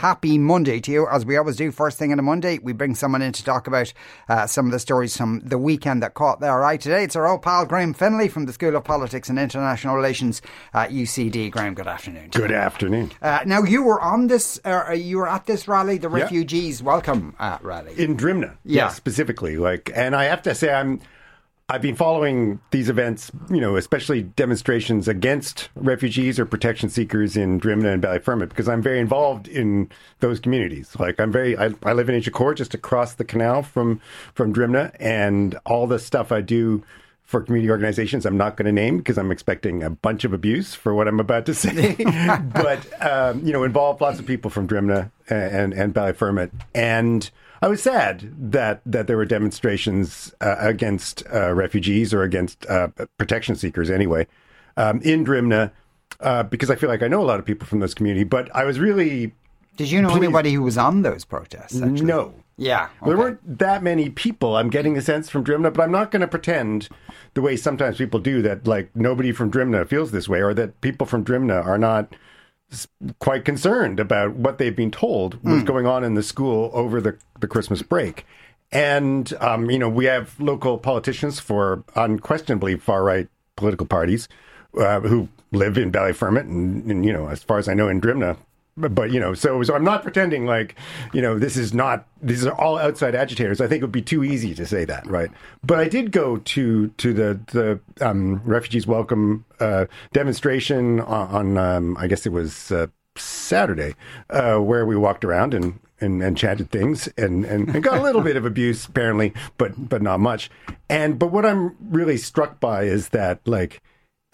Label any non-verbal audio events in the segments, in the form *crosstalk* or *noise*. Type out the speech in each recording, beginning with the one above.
Happy Monday to you. As we always do, first thing on a Monday, we bring someone in to talk about uh, some of the stories from the weekend that caught their eye. Today, it's our old pal Graham Finlay from the School of Politics and International Relations at UCD. Graham, good afternoon. Good afternoon. Uh, now, you were on this, uh, you were at this rally, the Refugees Welcome uh, rally. In Drimnagh, Yeah. specifically. Like, and I have to say, I'm. I've been following these events, you know, especially demonstrations against refugees or protection seekers in Drimnagh and Ballyfermot, because I'm very involved in those communities. Like, I'm very, I, I live in Inchicore, just across the canal from from Drimnagh, and all the stuff I do for community organizations, I'm not going to name because I'm expecting a bunch of abuse for what I'm about to say. *laughs* but um, you know, involved lots of people from Drimnagh and and Ballyfermot, and I was sad that that there were demonstrations uh, against uh, refugees or against uh, protection seekers anyway um, in Drimnagh uh, because I feel like I know a lot of people from this community. But I was really Did you know Please. anybody who was on those protests? Actually? no. Yeah. There weren't that many people. I'm getting a sense from Drimnagh, but I'm not going to pretend the way sometimes people do that, like nobody from Drimnagh feels this way, or that people from Drimnagh are not quite concerned about what they've been told was going on in the school over the, the Christmas break. And, um, you know, we have local politicians for unquestionably far right political parties uh, who live in Ballyfermot and, and, you know, as far as I know, in Drimnagh. But, but you know, so so I'm not pretending like you know this is not these are all outside agitators. I think it would be too easy to say that, right? But I did go to to the the um, refugees welcome uh, demonstration on, on um, I guess it was uh, Saturday, uh, where we walked around and. And, and chanted things and, and, and got a little bit of abuse apparently, but but not much. And but what I'm really struck by is that like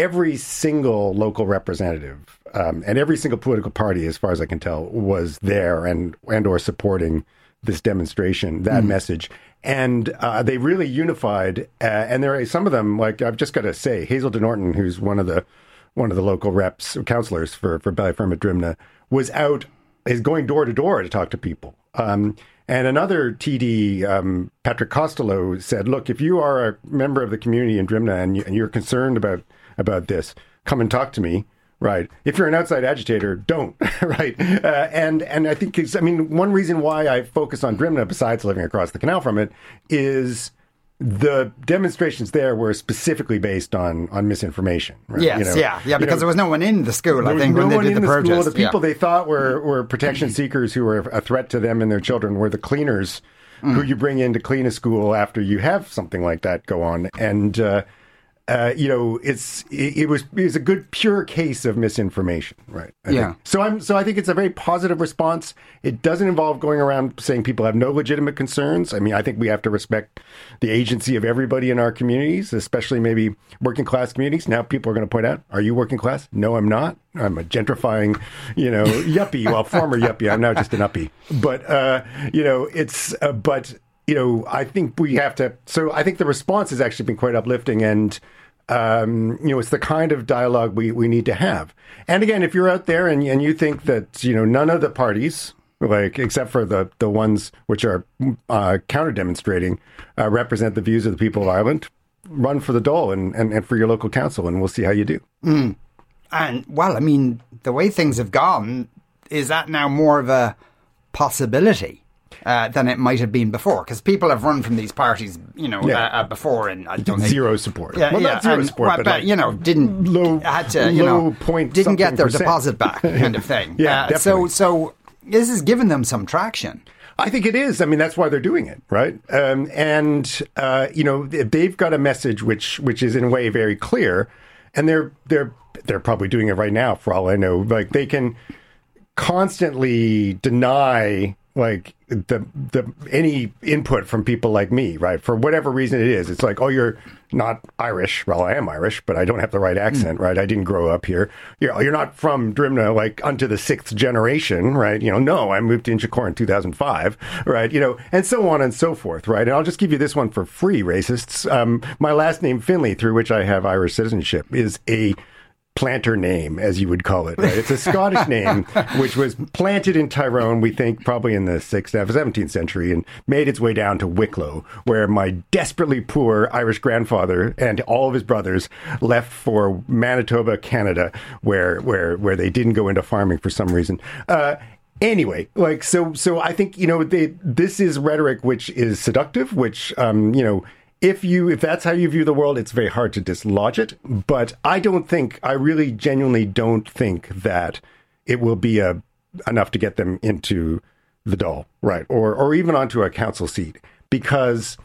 every single local representative um, and every single political party, as far as I can tell, was there and and or supporting this demonstration, that message, and uh, they really unified. Uh, and there are some of them, like I've just got to say, Hazel de Nortúa, who's one of the one of the local reps, councillors for for Ballyfermot Drimnagh, was out is going door to door to talk to people. Um, and another TD, um, Patrick Costello, said, "Look, if you are a member of the community in Drimnagh and, you, and you're concerned about about this, come and talk to me." Right. If you're an outside agitator, don't. *laughs* right. Uh, and and I think it's, I mean one reason why I focus on Drimnagh, besides living across the canal from it, is the demonstrations there were specifically based on on misinformation. Right? Yes, You know, yeah, yeah, because know, there was no one in the school, I think, no when they one did in the the school. protest. The people yeah. they thought were, were protection seekers who were a threat to them and their children were the cleaners Mm. who you bring in to clean a school after you have something like that go on. And, uh, uh, you know, it's it, it was it was a good pure case of misinformation, right? I Yeah. think. So I'm so I think it's a very positive response. It doesn't involve going around saying people have no legitimate concerns. I mean, I think we have to respect the agency of everybody in our communities, especially maybe working class communities. Now people are going to point out, "Are you working class?" No, I'm not. I'm a gentrifying, you know, yuppie. Well, former yuppie. I'm now just an uppie. But uh, you know, it's uh, but you know, I think we have to. So I think the response has actually been quite uplifting and um, you know, it's the kind of dialogue we, we need to have. And again, if you're out there and, and you think that, you know, none of the parties, like except for the, the ones which are uh, counter demonstrating, uh, represent the views of the people of Ireland, run for the Dáil and, and, and for your local council, and we'll see how you do. And well, I mean, the way things have gone, is that now more of a possibility uh, than it might have been before? Because people have run from these parties, you know, Yeah. uh, uh, before, and I don't think Zero support. Yeah, well, yeah, not zero and- support, well, but, but, like you know, didn't low- had to, you know, point didn't get their percent. deposit back, kind of thing. *laughs* Yeah, Uh, so so this has given them some traction. I think it is. I mean, that's why they're doing it, right? Um, and uh, you know, they've got a message which which is in a way very clear, and they're they're they're probably doing it right now, for all I know. Like they can constantly deny like the the any input from people like me, right? For whatever reason it is, it's like, oh, you're not Irish. Well, I am Irish, but I don't have the right accent, right? I didn't grow up here. You're, you're not from Drimnagh, like unto the sixth generation, right? You know, no, I moved to Inchicore in 2005, right? You know, and so on and so forth, right? And I'll just give you this one for free, racists. Um, my last name Finlay, through which I have Irish citizenship, is a planter name, as you would call it. Right? It's a Scottish *laughs* name, which was planted in Tyrone, we think probably in the 6th, 17th century, and made its way down to Wicklow, where my desperately poor Irish grandfather and all of his brothers left for Manitoba, Canada, where where where they didn't go into farming for some reason. Uh, anyway like so so i think you know they, this is rhetoric which is seductive which um you know if you if that's how you view the world it's very hard to dislodge it. But i don't think i really genuinely don't think that it will be a enough to get them into the Dáil right. Or or even onto a council seat. Because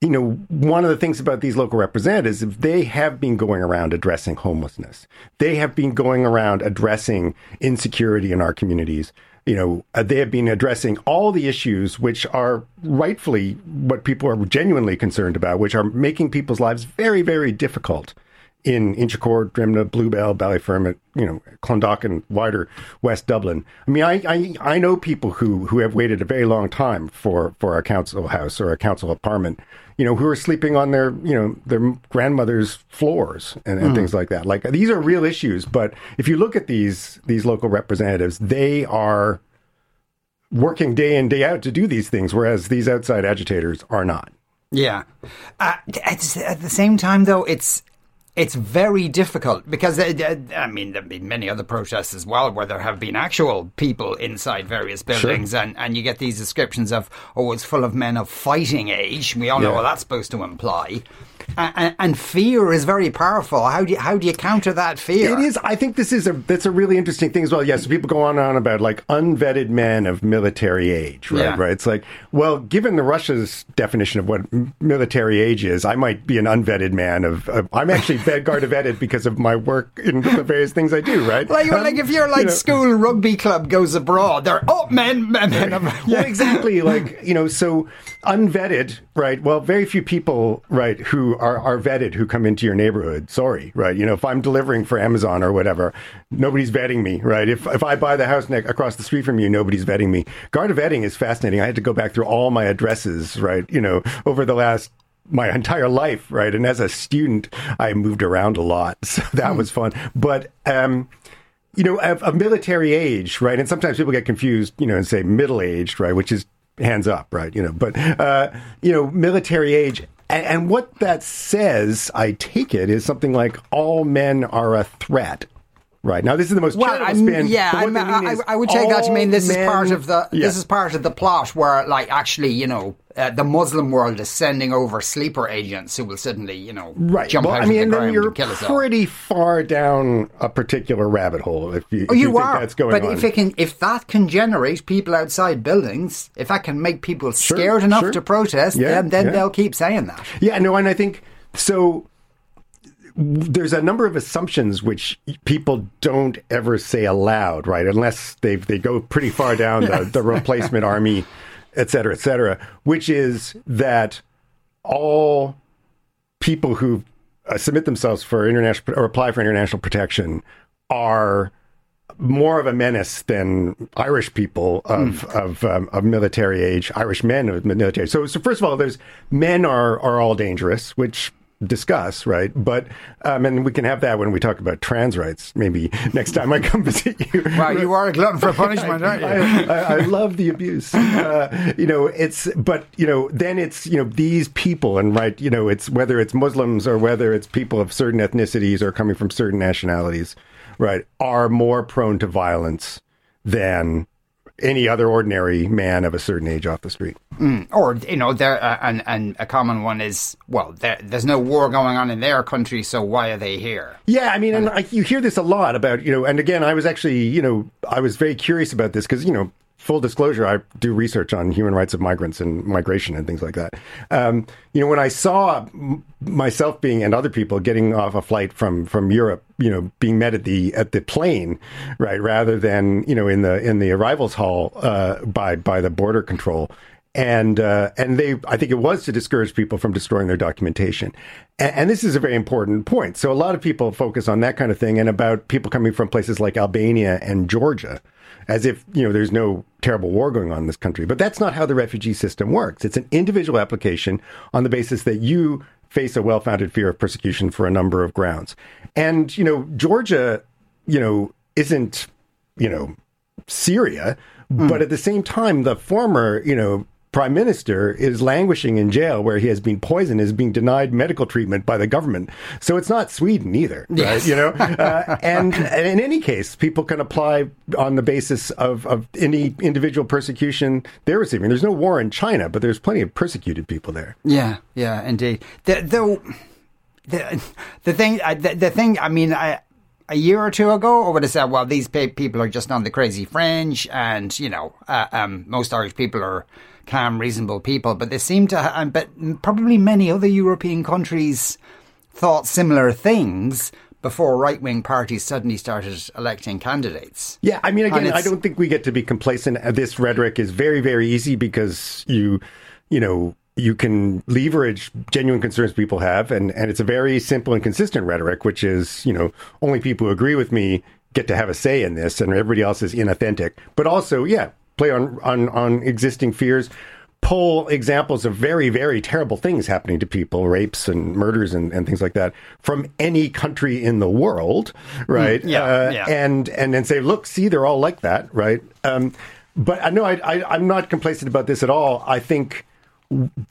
you know, one of the things about these local representatives, if they have been going around addressing homelessness, they have been going around addressing insecurity in our communities. You know, uh, they have been addressing all the issues which are rightfully what people are genuinely concerned about, which are making people's lives very, very difficult in Inchicore, Drimnagh, Bluebell, Ballyfermot, you know, Clondalkin, wider West Dublin. I mean, I, I, I know people who, who have waited a very long time for, for a council house or a council apartment, you know, who are sleeping on their, you know, their grandmother's floors and, and mm. things like that. Like these are real issues, but if you look at these, these local representatives, they are working day in, day out to do these things, whereas these outside agitators are not. Yeah. Uh, at the same time, though, it's it's very difficult because uh, uh, I mean there have been many other protests as well where there have been actual people inside various buildings sure. and, and you get these descriptions of oh it's full of men of fighting age we all yeah. know what that's supposed to imply and, and, fear is very powerful. How do you, how do you counter that fear? It is. I think this is a that's a really interesting thing as well. Yes, people go on and on about like unvetted men of military age, right? Yeah. Right. It's like, well, given the Russia's definition of what military age is, I might be an unvetted man of. of I'm actually *laughs* vet Garda vetted because of my work in the various things I do, right? Like, um, like if your like you know, school rugby club goes abroad, they're oh men, men, men. yeah, *laughs* exactly. Like you know, so unvetted, right? Well, very few people, right, who are, are vetted who come into your neighborhood. Sorry, right? You know, if I'm delivering for Amazon or whatever, nobody's vetting me, right? If if I buy the house next across the street from you, nobody's vetting me. Garda vetting is fascinating. I had to go back through all my addresses, right? You know, over the last my entire life, right? And as a student, I moved around a lot, *laughs* so that was fun. But um, you know, of, of military age, right? And sometimes people get confused, you know, and say middle aged, right? Which is hands up, right? You know, but uh, you know, military age. And, and what that says, I take it, is something like all men are a threat Right now, this is the most well, charitable spin. Yeah, I, I, would take that to mean this men, is part of the yeah. this is part of the plot where, like, actually, you know, uh, the Muslim world is sending over sleeper agents who will suddenly, you know, right. jump well, out I mean, of the ground you're kill us pretty far down a particular rabbit hole if you, oh, you, you are. that's going but on. if it can, if that can generate people outside buildings, if that can make people sure, scared enough sure. to protest, yeah, then then yeah. they'll keep saying that. Yeah, no, and I think so there's a number of assumptions which people don't ever say aloud, right? Unless they they go pretty far down the, the *laughs* replacement army, et cetera, et cetera, which is that all people who uh, submit themselves for international or apply for international protection are more of a menace than Irish people of mm. of, um, of military age, Irish men of military. So, so first of all, there's men are are all dangerous, which discuss, right? But um, and we can have that when we talk about trans rights, maybe next time I come *laughs* visit you. Wow, you are a glutton for punishment, aren't you? *laughs* I, I, I love the abuse. Uh, you know, it's but you know, then it's you know these people, and right, you know, it's whether it's Muslims or whether it's people of certain ethnicities or coming from certain nationalities, right, are more prone to violence than any other ordinary man of a certain age off the street. Mm. Or you know, there uh, and and a common one is well, there, there's no war going on in their country, so why are they here? Yeah, I mean, and, and I, you hear this a lot about you know, and again, I was actually you know, I was very curious about this because you know, full disclosure, I do research on human rights of migrants and migration and things like that. Um, you know, when I saw myself being and other people getting off a flight from from Europe, you know, being met at the at the plane, right, rather than you know in the in the arrivals hall uh, by by the border control. And uh, and they, I think it was to discourage people from destroying their documentation, and, and this is a very important point. So a lot of people focus on that kind of thing, and about people coming from places like Albania and Georgia, as if you know there's no terrible war going on in this country. But that's not how the refugee system works. It's an individual application on the basis that you face a well-founded fear of persecution for a number of grounds. And you know, Georgia, you know, isn't you know Syria, mm. but at the same time, the former you know prime minister is languishing in jail where he has been poisoned, is being denied medical treatment by the government. So it's not Sweden either, yes. You know, *laughs* uh, and, and, in any case, people can apply on the basis of, of any individual persecution they're receiving. There's no war in China, but there's plenty of persecuted people there. Yeah, yeah, indeed. The, though the the thing, the, the thing, I mean, I a year or two ago, or would have said, well, these people are just on the crazy fringe, and you know, uh, um, most Irish people are calm, reasonable people. But they seem to, ha- but probably many other European countries thought similar things before right wing parties suddenly started electing candidates. Yeah, I mean, again, I don't think we get to be complacent. Uh, this rhetoric is very, very easy because you, you know, you can leverage genuine concerns people have, and, and it's a very simple and consistent rhetoric, which is, you know, only people who agree with me get to have a say in this, and everybody else is inauthentic. But also, yeah, play on, on, on existing fears, pull examples of very, very terrible things happening to people, rapes and murders and, and things like that, from any country in the world, right? Mm, yeah, uh, yeah. And and then say, look, see, they're all like that, right? Um, but I know I, I, I'm not complacent about this at all. I think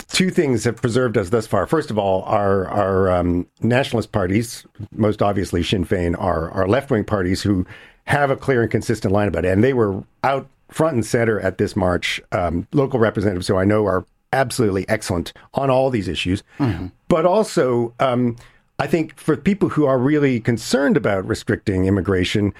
two things have preserved us thus far. First of all, our our um, nationalist parties, most obviously Sinn Féin, are are left wing parties who have a clear and consistent line about it, and they were out front and center at this march. Um, local representatives who I know are absolutely excellent on all these issues, mm-hmm. but also. Um, I think for people who are really concerned about restricting immigration,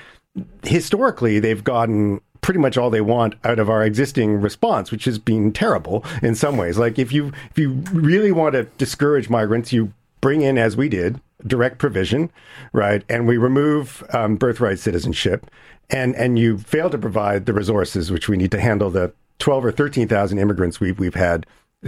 historically they've gotten pretty much all they want out of our existing response, which has been terrible in some ways. Like if you if you really want to discourage migrants, you bring in, as we did, direct provision, right, and we remove um, birthright citizenship, and and you fail to provide the resources which we need to handle the twelve or thirteen thousand immigrants we've we've had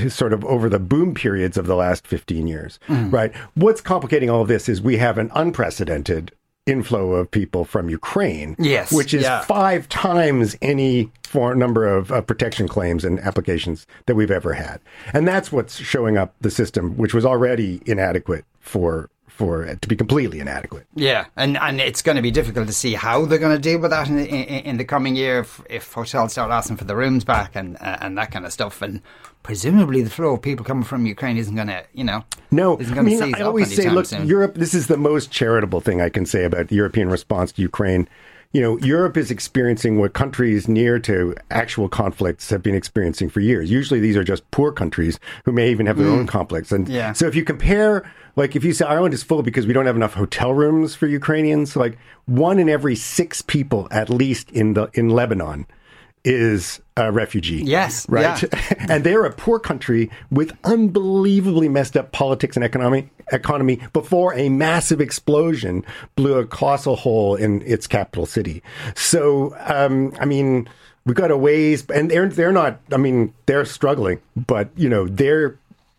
sort of over the boom periods of the last 15 years, mm. right? What's complicating all of this is we have an unprecedented inflow of people from Ukraine, yes, which is yeah. five times any for number of uh, protection claims and applications that we've ever had, and that's what's showing up the system, which was already inadequate for for it to be completely inadequate. Yeah, and and it's going to be difficult to see how they're going to deal with that in, in, in the coming year if, if, hotels start asking for the rooms back and uh, and that kind of stuff. And presumably, the flow of people coming from Ukraine isn't going to, you know, no. I mean, I always say, look, soon. Europe. This is the most charitable thing I can say about European response to Ukraine you know, Europe is experiencing what countries near to actual conflicts have been experiencing for years. Usually these are just poor countries who may even have their mm. own conflicts. And yeah. so if you compare, like if you say Ireland is full because we don't have enough hotel rooms for Ukrainians, like one in every six people, at least in the, in Lebanon, is a refugee. Yes. Right. Yeah. *laughs* and they're a poor country with unbelievably messed up politics and economy economy before a massive explosion blew a colossal hole in its capital city. So, um, I mean, we've got a ways, and they're they're not. I mean, they're struggling, but you know, they're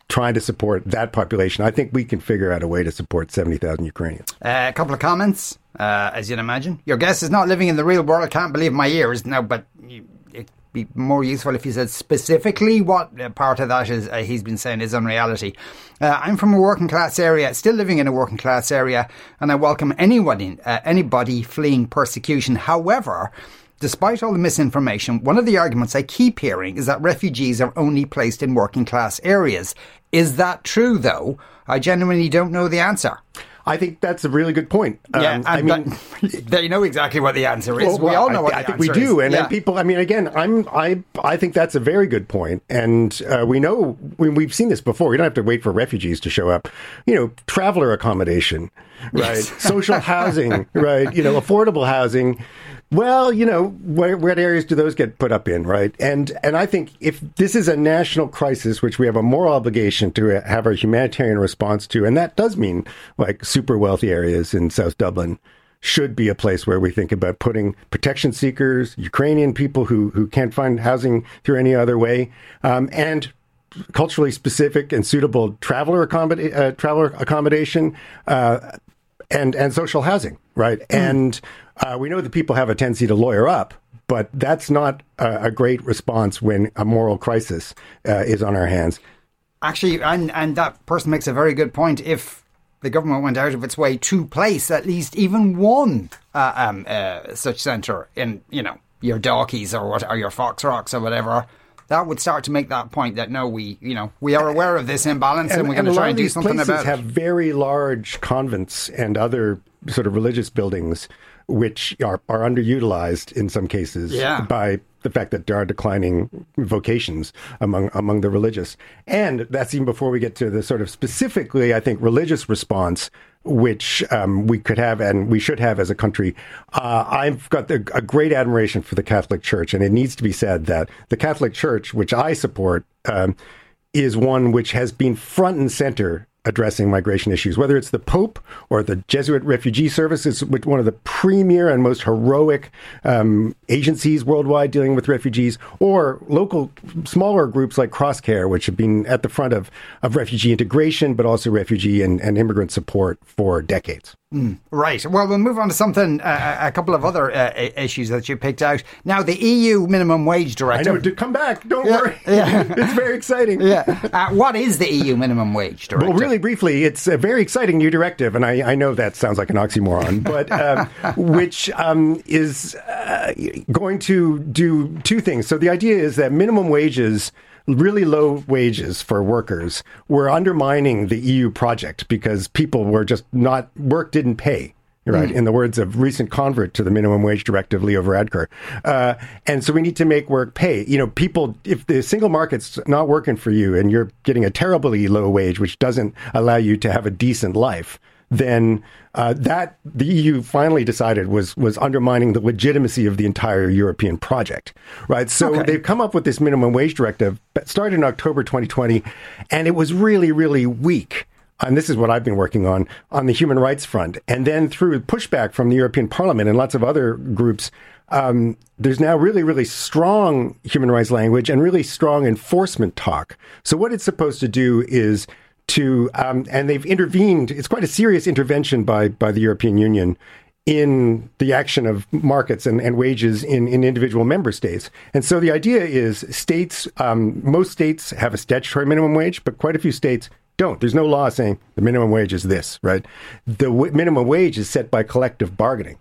trying to support that population. I think we can figure out a way to support 70,000 Ukrainians. Uh, a couple of comments, uh, as you'd imagine. Your guest is not living in the real world. I can't believe my ears. No, but you, be more useful if you said specifically what part of that is uh, he's been saying is unreality. Uh, I'm from a working class area, still living in a working class area, and I welcome anyone, uh, anybody fleeing persecution. However, Despite all the misinformation, one of the arguments I keep hearing is that refugees are only placed in working class areas. Is that true, though? I genuinely don't know the answer. I think that's a really good point. Yeah, um, I mean, *laughs* they know exactly what the answer is. Well, we all know I, what I think we do, is. and, yeah. people. I mean, again, I'm I I think that's a very good point, and uh, we know when we've seen this before. We don't have to wait for refugees to show up. You know, traveler accommodation, right? Yes. *laughs* Social housing, right? You know, affordable housing well, you know, where, what areas do those get put up in, right? And and I think if this is a national crisis, which we have a moral obligation to have a humanitarian response to, and that does mean like super wealthy areas in South Dublin should be a place where we think about putting protection seekers, Ukrainian people who who can't find housing through any other way, um, and culturally specific and suitable traveler, accommod- uh, traveler accommodation. Uh, and and social housing, right? Mm. And uh, we know that people have a tendency to lawyer up, but that's not a, a great response when a moral crisis uh, is on our hands. Actually, and and that person makes a very good point. If the government went out of its way to place at least even one uh, um, uh, such centre in, you know, your Dalkey or what, or your Foxrocks or whatever, that would start to make that point that no, we, you know, we are aware of this imbalance and, and we're going to try and do something about it. have very large convents and other sort of religious buildings which are, are underutilized in some cases yeah. by the fact that there are declining vocations among among the religious. And that's even before we get to the sort of specifically, I think, religious response which um, we could have and we should have as a country. Uh, I've got the, a great admiration for the Catholic Church, and it needs to be said that the Catholic Church, which I support, um, is one which has been front and center addressing migration issues, whether it's the Pope or the Jesuit Refugee Service, is one of the premier and most heroic um, agencies worldwide dealing with refugees, or local smaller groups like Crosscare, which have been at the front of, of refugee integration, but also refugee and, and immigrant support for decades. Mm, right. Well, we'll move on to something, uh, a couple of other uh, issues that you picked out. Now, the EU minimum wage directive. I know, to come back. Don't yeah, worry. Yeah. *laughs* it's very exciting. Yeah. Uh, what is the EU minimum wage directive? Well, really briefly, it's a very exciting new directive, and I, I know that sounds like an oxymoron, but um, *laughs* which um, is uh, going to do two things. So the idea is that minimum wages really low wages for workers were undermining the EU project because people were just not, work didn't pay. Right, mm. in the words of recent convert to the minimum wage directive, Leo Varadkar. Uh, and so we need to make work pay. You know, people, if the single market's not working for you and you're getting a terribly low wage, which doesn't allow you to have a decent life, then uh, that the EU finally decided was was undermining the legitimacy of the entire European project, right? So okay. they've come up with this minimum wage directive, that started in October 2020, and it was really, really weak. And this is what I've been working on on the human rights front, and then through pushback from the European Parliament and lots of other groups. Um, there's now really, really strong human rights language and really strong enforcement talk. So, what it's supposed to do is to, um, and they've intervened. It's quite a serious intervention by by the European Union in the action of markets and, and wages in, in individual member states. And so the idea is states, um, most states have a statutory minimum wage, but quite a few states don't. There's no law saying the minimum wage is this, right? The w- minimum wage is set by collective bargaining.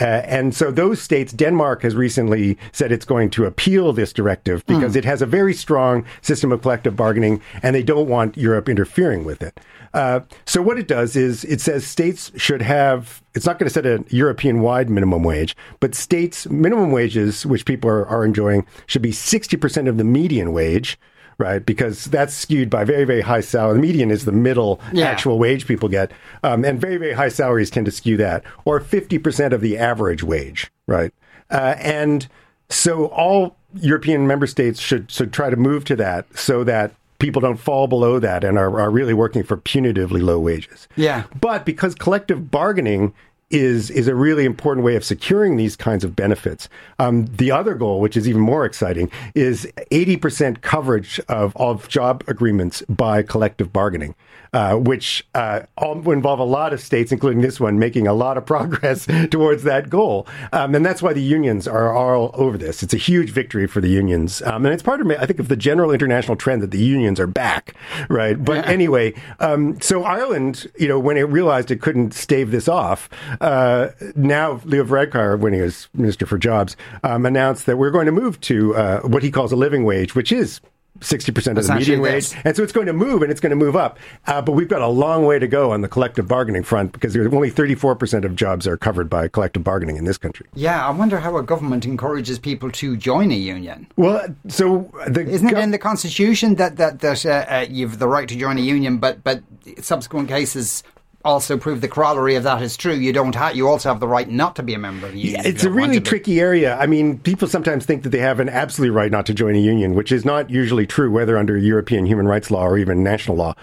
Uh, and so those states, Denmark has recently said it's going to appeal this directive because mm. it has a very strong system of collective bargaining and they don't want Europe interfering with it. Uh, so what it does is it says states should have, it's not going to set a European wide minimum wage, but states' minimum wages, which people are, are enjoying, should be 60% of the median wage right? Because that's skewed by very, very high salary. The median is the middle yeah. actual wage people get. Um, and very, very high salaries tend to skew that, or 50% of the average wage, right? Uh, and so all European member states should, should try to move to that so that people don't fall below that and are, are really working for punitively low wages. Yeah. But because collective bargaining is is a really important way of securing these kinds of benefits. Um, the other goal, which is even more exciting, is 80% coverage of, of job agreements by collective bargaining uh, which uh, involve a lot of states, including this one, making a lot of *laughs* progress towards that goal. Um, and that's why the unions are all over this. It's a huge victory for the unions. Um, and it's part of, I think, of the general international trend that the unions are back, right? But yeah. anyway, um, so Ireland, you know, when it realized it couldn't stave this off, uh, now Leo Varadkar, when he was Minister for Jobs, um, announced that we're going to move to uh, what he calls a living wage, which is 60% of the median wage. And so it's going to move and it's going to move up. Uh, but we've got a long way to go on the collective bargaining front because there's only 34% of jobs are covered by collective bargaining in this country. Yeah, I wonder how a government encourages people to join a union. Well, so isn't it in the constitution that that that uh, uh, you've the right to join a union, but but subsequent cases also prove the corollary of that is true. You don't have, you also have the right not to be a member of a union. Yeah, it's a really tricky area. I mean, people sometimes think that they have an absolute right not to join a union, which is not usually true, whether under European human rights law or even national law.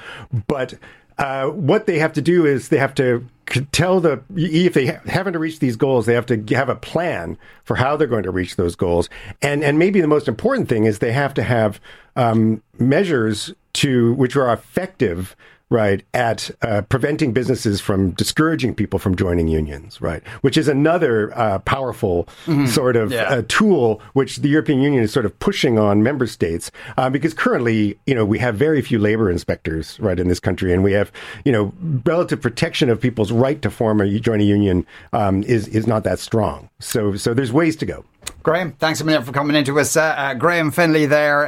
But uh, what they have to do is they have to tell the if they haven't reached these goals, they have to have a plan for how they're going to reach those goals. And and maybe the most important thing is they have to have um, measures to which are effective right, at uh, preventing businesses from discouraging people from joining unions, right, which is another uh, powerful mm-hmm. sort of yeah. uh, tool which the European Union is sort of pushing on member states uh, because currently, you know, we have very few labor inspectors, right, in this country, and we have, you know, relative protection of people's right to form a join a union um, is is not that strong. So so there's ways to go. Graham, thanks a million for coming into us. Uh, uh, Graham Finlay there.